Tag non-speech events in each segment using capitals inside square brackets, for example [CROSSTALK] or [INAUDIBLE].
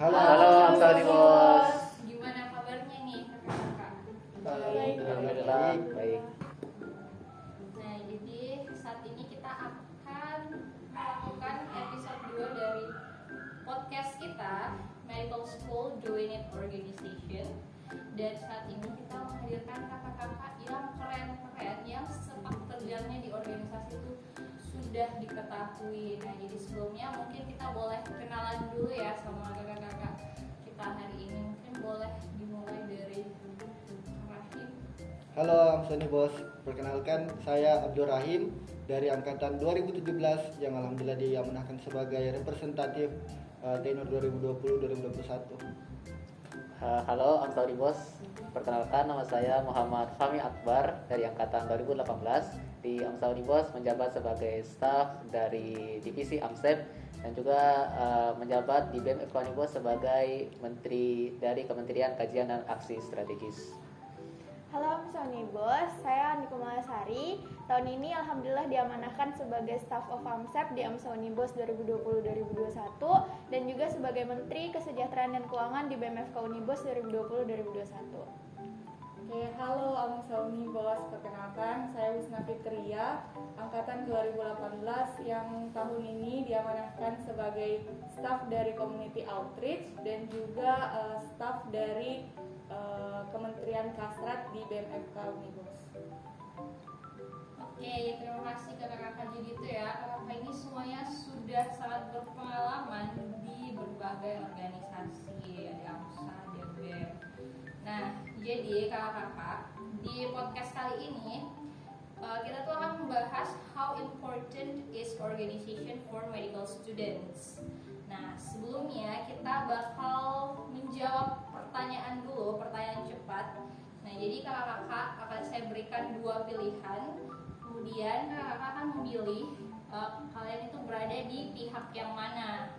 Halo. Halo, Amsal Halo Amsoni Bos, perkenalkan saya Abdul Rahim dari angkatan 2017 yang alhamdulillah diamanahkan sebagai representatif uh, tenor 2020-2021. Uh, halo Amsal Bos. Perkenalkan nama saya Muhammad Fahmi Akbar dari angkatan 2018 di Amsal Bos menjabat sebagai staf dari divisi Amsep dan juga uh, menjabat di BEM Bos sebagai menteri dari Kementerian Kajian dan Aksi Strategis. Halo Sony Bos, saya Niko Malasari. Tahun ini alhamdulillah diamanahkan sebagai staff of AMSEP di Amsoni Bos 2020-2021 dan juga sebagai Menteri Kesejahteraan dan Keuangan di BMFK Unibos 2020-2021. Oke, halo Amsa Unibos, perkenalkan saya Wisna Fitria, angkatan 2018 yang tahun ini diamanahkan sebagai staf dari Community Outreach dan juga uh, staf dari uh, Kementerian Kasrat di BMFK Unibos. Oke, terima kasih kakak-kakak jadi itu ya. Kakak ini semuanya sudah sangat berpengalaman di berbagai organisasi di AMSA, BEM Nah, jadi kakak-kakak di podcast kali ini uh, kita tuh akan membahas how important is organization for medical students. Nah, sebelumnya kita bakal menjawab pertanyaan dulu, pertanyaan cepat. Nah, jadi kakak-kakak akan saya berikan dua pilihan. Kemudian kakak akan memilih uh, kalian itu berada di pihak yang mana?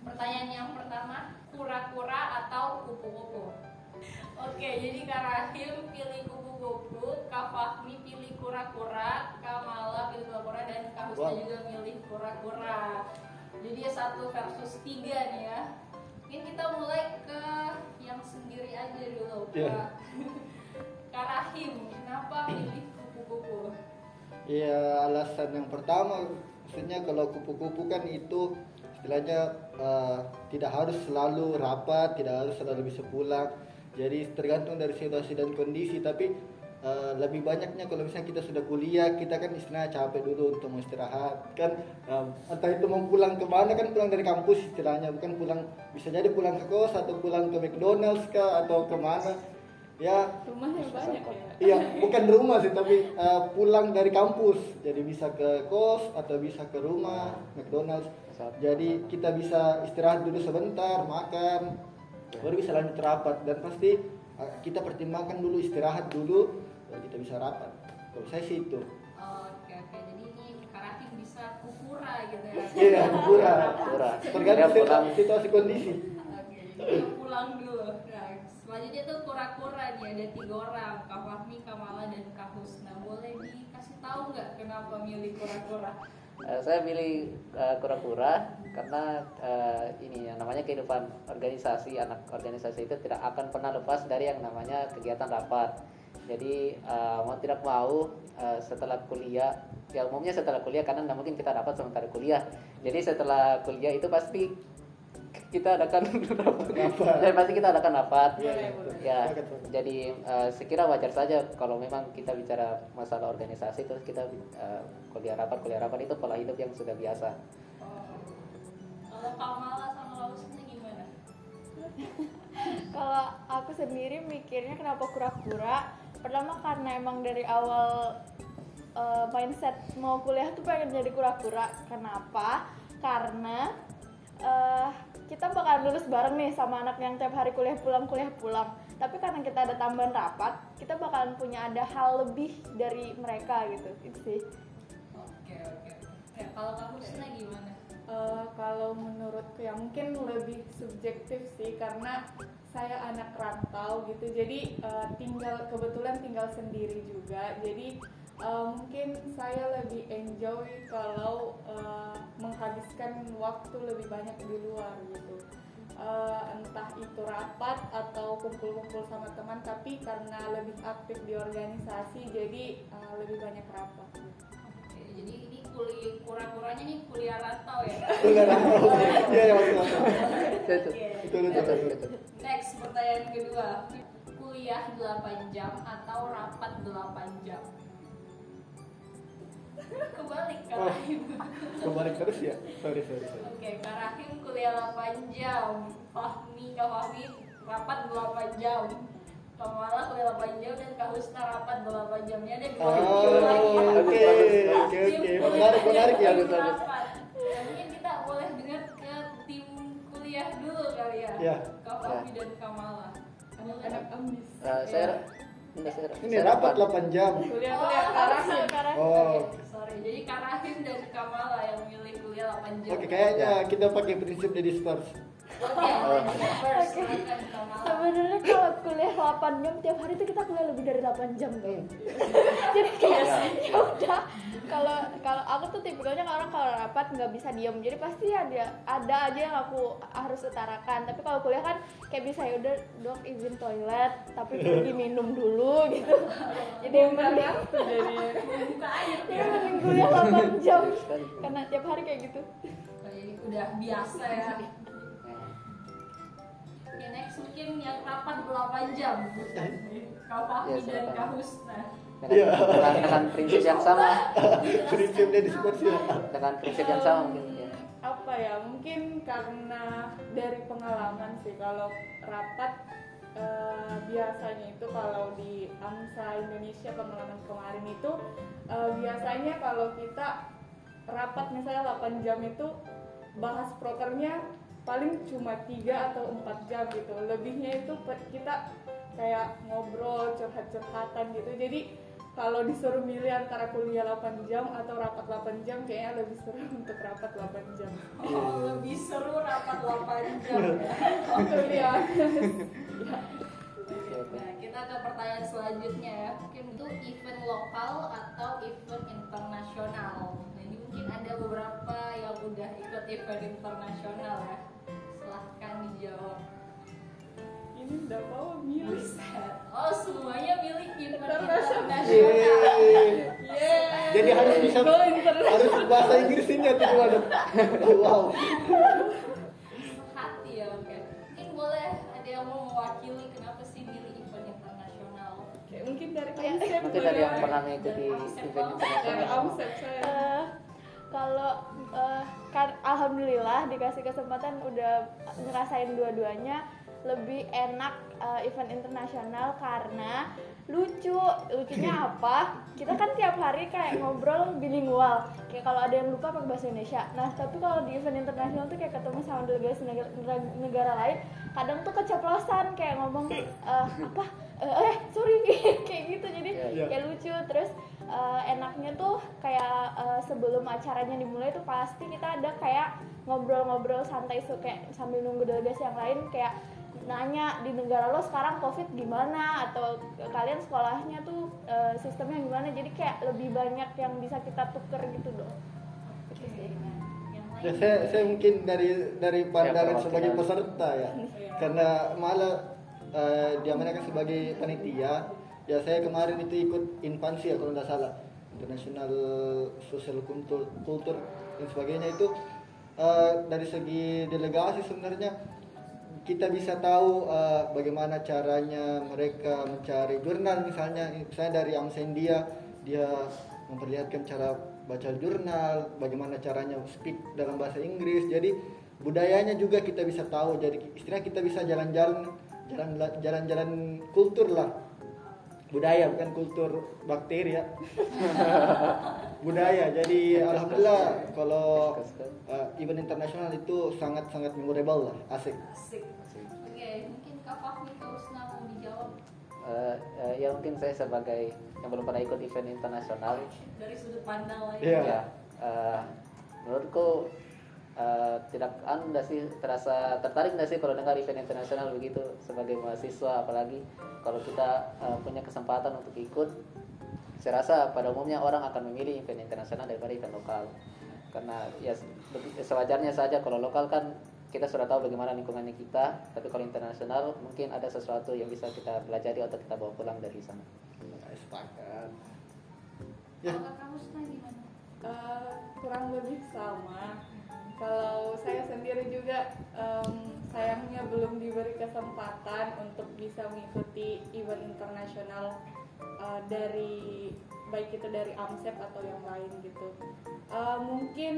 Pertanyaan yang pertama kura-kura atau kupu-kupu oke jadi kak Rahim pilih kupu-kupu kak Fahmi pilih kura-kura kak Mala pilih kura-kura dan kak Husna Wow. juga milih kura-kura jadi ya satu versus tiga nih ya mungkin kita mulai ke yang sendiri aja dulu Iya. kak [LAUGHS] Kak Rahim kenapa pilih kupu-kupu Ya alasan yang pertama maksudnya kalau kupu-kupu kan itu istilahnya uh, tidak harus selalu rapat, tidak harus selalu bisa pulang. Jadi tergantung dari situasi dan kondisi. Tapi uh, lebih banyaknya kalau misalnya kita sudah kuliah, kita kan istilahnya capek dulu untuk mau istirahat. Kan um, entah itu mau pulang ke mana kan pulang dari kampus istilahnya, bukan pulang bisa jadi pulang ke kos atau pulang ke McDonald's kah atau ke mana. Ya Rumahnya banyak ya? Iya, bukan rumah sih, tapi uh, pulang dari kampus. Jadi bisa ke kos atau bisa ke rumah, McDonald's. Jadi kita bisa istirahat dulu sebentar, makan, baru bisa lanjut rapat. Dan pasti uh, kita pertimbangkan dulu istirahat dulu, baru kita bisa rapat. Kalau saya sih itu. Oke oke, jadi ini Karatim bisa kukura gitu ya. Iya, kurang. Kura. [LAUGHS] Tergantung situasi kondisi. Oke, jadi pulang dulu. Nah, selanjutnya tuh kura-kura nih ada tiga orang, Kak Fahmi, Kak Mala, dan Kak Husna. Boleh dikasih tahu nggak kenapa milih kura-kura? Eh, saya pilih eh, kura-kura karena eh, ini yang namanya kehidupan organisasi anak organisasi itu tidak akan pernah lepas dari yang namanya kegiatan rapat. Jadi eh, mau tidak mau eh, setelah kuliah, ya umumnya setelah kuliah karena nggak mungkin kita rapat sementara kuliah. Jadi setelah kuliah itu pasti kita adakan [LAUGHS] rapat. Dan pasti kita adakan rapat. Iya, iya, betul. Ya, Betul. jadi eh, sekira wajar saja kalau memang kita bicara masalah organisasi terus kita eh, kuliah rapat kuliah rapat itu pola hidup yang sudah biasa. Oh. Kalau Kak Mala sama Kak Husna gimana? [LAUGHS] Kalau aku sendiri mikirnya kenapa kura-kura? Pertama karena emang dari awal eh, mindset mau kuliah tuh pengen jadi kura-kura. Kenapa? Karena eh, kita bakalan lulus bareng nih sama anak yang tiap hari kuliah pulang kuliah pulang. Tapi karena kita ada tambahan rapat, kita bakalan punya ada hal lebih dari mereka gitu. Itu sih. Oke oke. Ya, kalau Kak Husna gimana? Eh, kalau menurutku ya mungkin lebih subjektif sih karena saya anak rantau gitu jadi eh, tinggal kebetulan tinggal sendiri juga jadi eh, mungkin saya lebih enjoy kalau eh, menghabiskan waktu lebih banyak di luar gitu eh, entah itu rapat atau kumpul-kumpul sama teman tapi karena lebih aktif di organisasi jadi eh, lebih banyak rapat Oke, jadi ini kuliah kurang-kurangnya nih kuliah rantau ya. [LAUGHS] Kuliah rantau. Iya, iya, betul, Betul, betul. betul. Next pertanyaan kedua. Kuliah 8 jam atau rapat 8 jam? [LAUGHS] Kebalik Kak Oh. Rahim. [LAUGHS] Kebalik terus ya? Sorry, sorry, sorry. Oke, Kak Rahim kuliah 8 jam. Fahmi, Kak Fahmi rapat 8 jam. Kak Mala kuliah 8 jam dan Kak Husna rapat 8 jam. Ini ada dua Oh, lagi. oke, oke, oke. Menarik, menarik ya. Rapat. Ya, mungkin kita boleh dengar ke tim kuliah dulu kali ya. Ya. Kak Fahmi dan Kak Mala. anak-anak ambis Eh, saya enggak saya. Ini saya rapat 8 jam. kuliah-kuliah Oh, karasi Oh, Kak Rahim dan Kak Mala yang milih kuliah 8 jam. oke. Kayaknya kita pakai prinsip di disperse. Oke, Mala. Sebenarnya kalau kuliah 8 jam tiap hari itu kita kuliah lebih dari 8 jam tuh. Jadi kayak aku tuh tipikalnya orang kalau rapat nggak bisa diem jadi pasti ada ada aja yang aku harus utarakan tapi kalau kuliah kan kayak bisa ya udah dok izin toilet tapi pergi [LAUGHS] minum dulu gitu [LAUGHS] jadi yang mending jadi Buka air. [LAUGHS] jadi mending kuliah 8 jam karena tiap hari kayak gitu Oh, jadi udah biasa ya. Oke, next mungkin yang rapat 8 jam. Kak Fahmi Ya, dan. Kak Husna. Dengan, Iya. dengan, dengan prinsip yang sama, [LAUGHS] Prinsipnya disperse ya. dengan prinsip yang sama mungkin ya. apa ya mungkin karena dari pengalaman sih kalau rapat eh, biasanya itu kalau di AMSA Indonesia pengalaman kemarin itu eh, biasanya kalau kita rapat misalnya 8 jam itu bahas prokernya paling cuma tiga atau empat jam gitu lebihnya itu kita kayak ngobrol curhat-curhatan gitu jadi kalau disuruh milih antara kuliah 8 jam atau rapat 8 jam kayaknya lebih seru untuk rapat 8 jam Oh, lebih seru rapat 8 jam ya. kuliah Oke, oke. Nah, kita ke pertanyaan selanjutnya ya. Mungkin itu event lokal atau event internasional. Nah, ini mungkin ada beberapa yang udah ikut event internasional ya. Silahkan dijawab. Ini udah bawa milih Buset. Oh, semuanya milih event Internasional. Yeay. yeah Jadi harus bisa harus bahasa Inggrisnya tuh gimana? [LAUGHS] Wow. Hati ya, oke. Mungkin boleh ada yang mau mewakili kenapa sih milih event internasional? Oke, mungkin dari Iya. Amsep Mungkin dari yang boleh. pernah mengikuti event internasional. Eh, kalau eh, kan alhamdulillah dikasih kesempatan udah ngerasain dua-duanya lebih enak eh, event internasional karena lucu. Lucunya [LAUGHS] apa? Kita kan tiap hari kayak ngobrol bilingual. Kayak kalau ada yang lupa pakai bahasa Indonesia. Nah tapi kalau di event internasional tuh kayak ketemu sama delegasi negara, negara lain kadang tuh keceplosan kayak ngomong eh, apa? Eh, eh sorry [LAUGHS] kayak gitu. Jadi Iya, iya. kayak lucu. Terus eh, enaknya tuh kayak eh, sebelum acaranya dimulai tuh pasti kita ada kayak ngobrol-ngobrol santai so kayak sambil nunggu delegasi yang lain kayak nanya di negara lo sekarang covid gimana? Atau kalian sekolahnya tuh eh, sistemnya gimana? Jadi kayak lebih banyak yang bisa kita tuker gitu dong. Oke, nah, yang Ya, saya, saya mungkin dari dari pandangan Ya, sebagai peserta ya, karena malah eh, diamanahkan sebagai panitia. Ya saya kemarin itu ikut Infansi ya kalau tidak salah, International Social Culture, Culture dan sebagainya itu eh, dari segi delegasi sebenarnya kita bisa tahu eh, bagaimana caranya mereka mencari jurnal. Misalnya misalnya dari AMSA India dia memperlihatkan cara baca jurnal bagaimana caranya speak dalam bahasa Inggris. Jadi budayanya juga kita bisa tahu. Jadi istilahnya kita bisa jalan-jalan jalan jalan-jalan kultur lah budaya bukan kultur bakteri ya [LAUGHS] budaya jadi alhamdulillah kalau eh, event internasional itu sangat sangat memorable lah asik Asik. Oke, mungkin Kak Fahmi Husna mau dijawab Eh, eh, ya mungkin saya sebagai yang belum pernah ikut event internasional dari sudut pandang lain. Iya. ya eh, menurutku eh, tidak anda sih terasa tertarik nggak sih kalau dengar event internasional begitu sebagai mahasiswa apalagi kalau kita eh, punya kesempatan untuk ikut saya rasa pada umumnya orang akan memilih event internasional daripada event lokal karena ya sewajarnya saja kalau lokal kan kita sudah tahu bagaimana lingkungannya kita, tapi kalau internasional mungkin ada sesuatu yang bisa kita pelajari atau kita bawa pulang dari sana. Sepakat. Ya. Kalau kamu Husna gimana? Kurang lebih sama. Kalau saya sendiri juga em, sayangnya belum diberi kesempatan untuk bisa mengikuti event internasional eh, dari baik itu dari AMSEP atau yang lain gitu. Eh, mungkin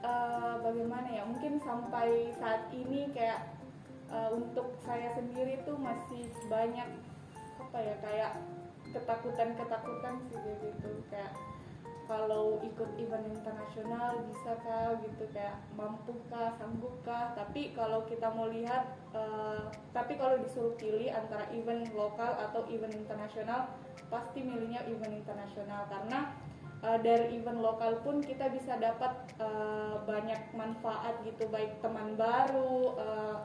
eh, bagaimana ya? Mungkin sampai saat ini kayak eh, untuk saya sendiri tuh masih banyak apa ya kayak ketakutan-ketakutan sih gitu kayak kalau ikut event internasional bisa kah gitu kayak mampu kah sanggup kah tapi kalau kita mau lihat eh, tapi kalau disuruh pilih antara event lokal atau event internasional pasti milihnya event internasional. Karena eh, dari event lokal pun kita bisa dapat eh, banyak manfaat gitu baik teman baru eh,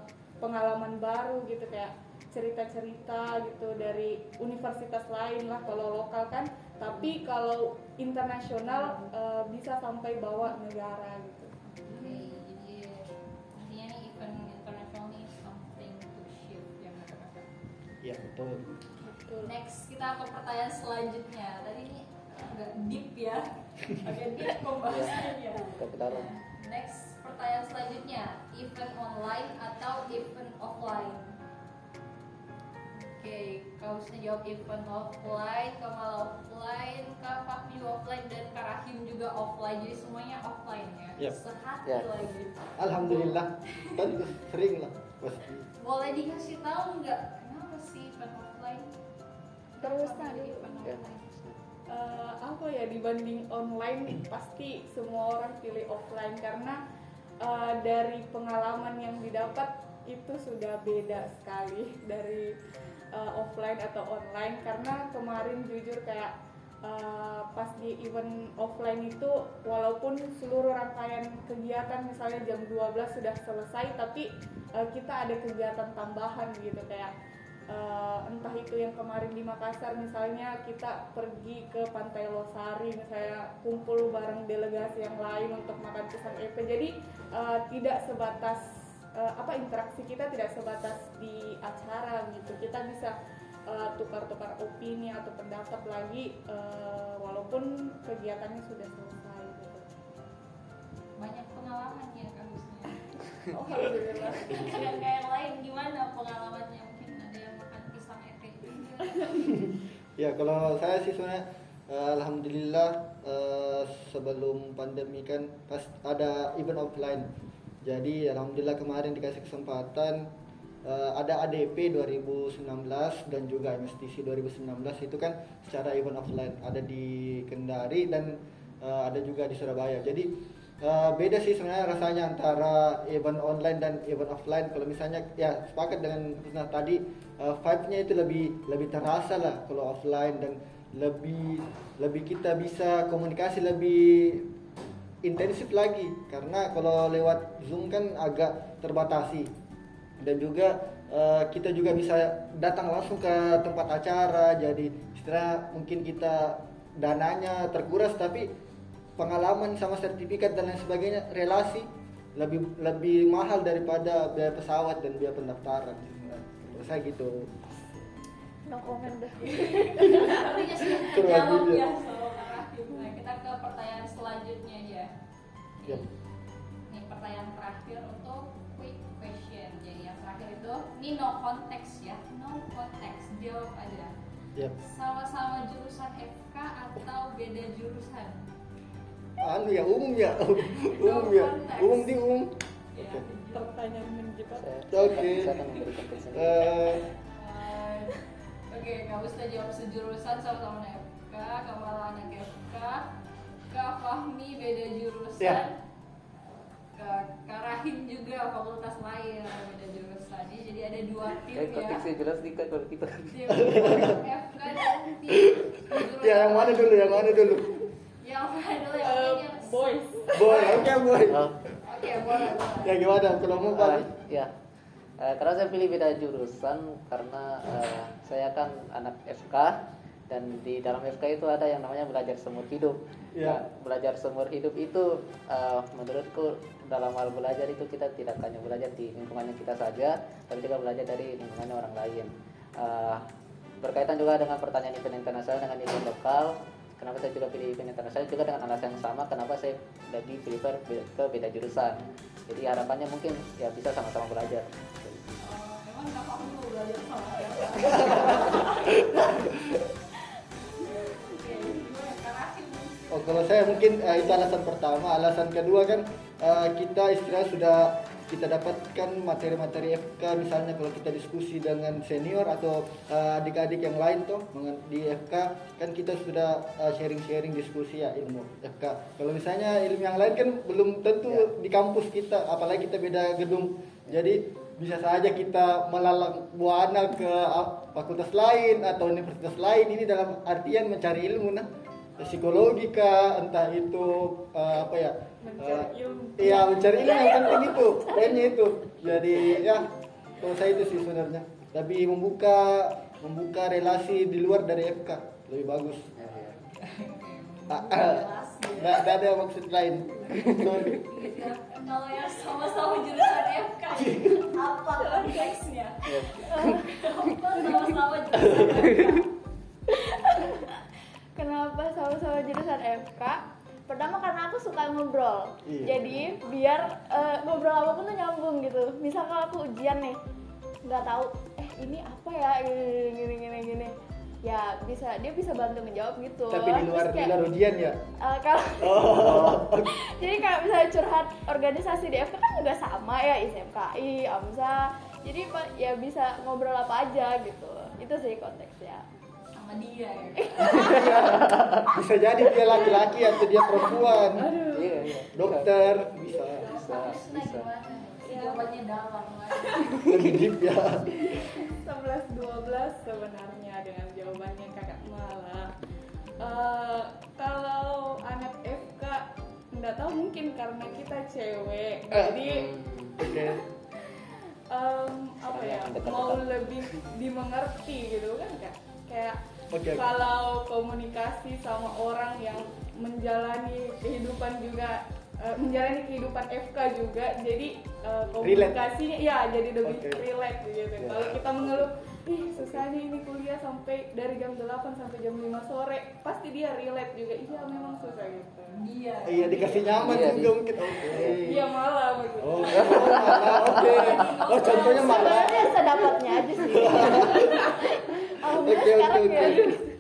pengalaman baru gitu kayak cerita-cerita gitu dari universitas lain lah. Kalau lokal kan tapi kalau internasional eh, bisa sampai bawa negara gitu Oke, jadi artinya nih event internasional nih something to shift ya kata-kata. Iya betul. betul Next kita ke pertanyaan selanjutnya. Tadi ini agak deep ya, [LAUGHS] agak deep pembahasannya. Kita dalam. Nah, next pertanyaan selanjutnya, event online atau event offline? Oke, kau bisa jawab event offline, Kamal offline, Kak Fahmi offline, dan Kak Rahim juga offline. Jadi semuanya offline ya. Yap. Sehati Ya. lagi. Alhamdulillah. Tentu sering lah pasti. Boleh dikasih tahu nggak kenapa sih event offline? Terus tadi. event Ya. offline? Eh, apa ya dibanding online pasti semua orang pilih offline karena eh, dari pengalaman yang didapat itu sudah beda sekali [LAUGHS] dari eh, offline atau online karena kemarin jujur kayak eh, pas di event offline itu walaupun seluruh rangkaian kegiatan misalnya jam 12 sudah selesai tapi eh, kita ada kegiatan tambahan gitu kayak eh, entah itu yang kemarin di Makassar misalnya kita pergi ke Pantai Losari misalnya kumpul bareng delegasi yang lain untuk makan pisang EP jadi eh, tidak sebatas eh, apa interaksi kita tidak sebatas di acara gitu kita bisa eh, tukar-tukar opini atau pendapat lagi eh, walaupun kegiatannya sudah selesai gitu. Banyak pengalaman ya Kak Husna. [LAUGHS] Oh, Alhamdulillah. Dengan kayak yang lain gimana pengalamannya? Mungkin ada yang makan pisang ete. [LAUGHS] Ya kalau saya sih sebenarnya alhamdulillah eh, sebelum pandemi kan pas ada event offline. Jadi alhamdulillah kemarin dikasih kesempatan eh, ada ADP 2019 dan juga MSTC 2019 itu kan secara event offline ada di Kendari dan eh, ada juga di Surabaya. Jadi eh, beda sih sebenarnya rasanya antara event online dan event offline. Kalau misalnya ya sepakat dengan Husna tadi eh, vibe-nya itu lebih lebih terasa lah kalau offline dan lebih lebih kita bisa komunikasi lebih intensif lagi. Karena kalau lewat Zoom kan agak terbatasi. Dan juga eh, kita juga bisa datang langsung ke tempat acara jadi istilah mungkin kita dananya terkuras tapi pengalaman sama sertifikat dan lain sebagainya relasi lebih lebih mahal daripada biaya pesawat dan biaya pendaftaran. Menurut saya gitu. No comment dah. Ya kita ke pertanyaan selanjutnya ya. Yap. Nih pertanyaan terakhir untuk quick question. Jadi yang terakhir itu ini no konteks ya, no konteks. Jawab aja. Yap. Sama-sama jurusan FK atau beda jurusan? anu ya umum ya [LAUGHS] umum ya umum di umum Ya. Oke. Pertanyaan menjebak. Oke. Eh, Oke, kamu sudah jawab sejurusan sama-sama FK, kamu anak FK, Kak Fahmi beda jurusan, Ya. Kak Rahim juga fakultas lain beda jurusan. Ini jadi ada dua tim Kayak ya. konteksnya jelas nih kan kalau kita. Tim FK dan tim ya yang mana dulu yang mana dulu Yang mana dulu yang Eh, yang boys. boy oke boy Oh, Oke, boleh. boleh. ya gimana kalau mau eh, Pak? ya. Eh, karena saya pilih beda jurusan karena eh, saya kan anak FK dan di dalam FK itu ada yang namanya belajar seumur hidup. Iya. Nah, belajar seumur hidup itu eh, menurutku dalam hal belajar itu kita tidak hanya belajar di lingkungannya kita saja, tapi juga belajar dari lingkungannya orang lain. Eh, berkaitan juga dengan pertanyaan event internasional dengan event lokal, kenapa saya juga pilih event internasional juga dengan alasan yang sama, kenapa saya lebih prefer be- ke beda jurusan. Jadi harapannya mungkin ya bisa sama-sama belajar. Oh, memang nggak perlu belajar sama [LAUGHS] kalau saya mungkin eh, itu alasan pertama. Alasan kedua kan eh, kita istilahnya sudah kita dapatkan materi-materi FK misalnya kalau kita diskusi dengan senior atau eh, adik-adik yang lain tuh mengen- di FK kan kita sudah sharing-sharing diskusi ya ilmu FK. Kalau misalnya ilmu yang lain kan belum tentu Ya. di kampus kita, apalagi kita beda gedung. Jadi bisa saja kita melalang buana ke ah, fakultas lain atau universitas lain ini dalam artian mencari ilmu nah psikologi kah entah itu eh, apa ya Mencari ilmu. iya mencari ilmu yang penting itu poinnya itu jadi ya kalau saya itu sih sebenarnya tapi membuka membuka relasi di luar dari FK lebih bagus Ya, ya. Ah, ah. nggak nggak ada maksud lain sorry Iya, Kalau yang sama-sama jurusan FK, apa konteksnya? Ya. Apa sama-sama jurusan FK? Kenapa sama-sama jurusan FK? Pertama karena aku suka ngobrol. Iya. Jadi biar eh, ngobrol apa pun tuh nyambung gitu. Misal kalau aku ujian nih, nggak tahu, eh ini apa ya gini gini gini gini. Ya bisa dia bisa bantu menjawab gitu. tapi di luar di luar ujian ya eh, kalau oh [LAUGHS] jadi kayak misalnya curhat organisasi di FK kan juga sama ya ISMKI, AMSA. Jadi ya bisa ngobrol apa aja gitu. Itu sih konteksnya. Sama dia ya. [LAUGHS] bisa jadi dia laki-laki atau dia perempuan Iya, iya. dokter bisa Bisa, bisa. gimana? Jawabannya dalam lah. [LAUGHS] lebih deep ya 11 12 sebenarnya dengan jawabannya kakak Mala. Eh, kalau anak FK nggak tahu mungkin karena kita cewek, jadi oke [LAUGHS] em, apa ya mau lebih dimengerti gitu kan oke. kalau komunikasi sama orang yang menjalani kehidupan juga eh, menjalani kehidupan FK juga, jadi eh, komunikasinya ya jadi lebih Oke. relate gitu. Ya. Kalau kita mengeluh, ih susahnya ini kuliah sampai dari jam 8 sampai jam 5 sore, pasti dia relate juga. Iya memang susah gitu. Dia. iya dikasih nyaman Iya, juga di- mungkin oke Iya malah gitu. oh malah, oke oh contohnya malah Sebenarnya sedapatnya aja sih. [LAUGHS] Alhamdulillah Oke, oke, sekarang oke. ya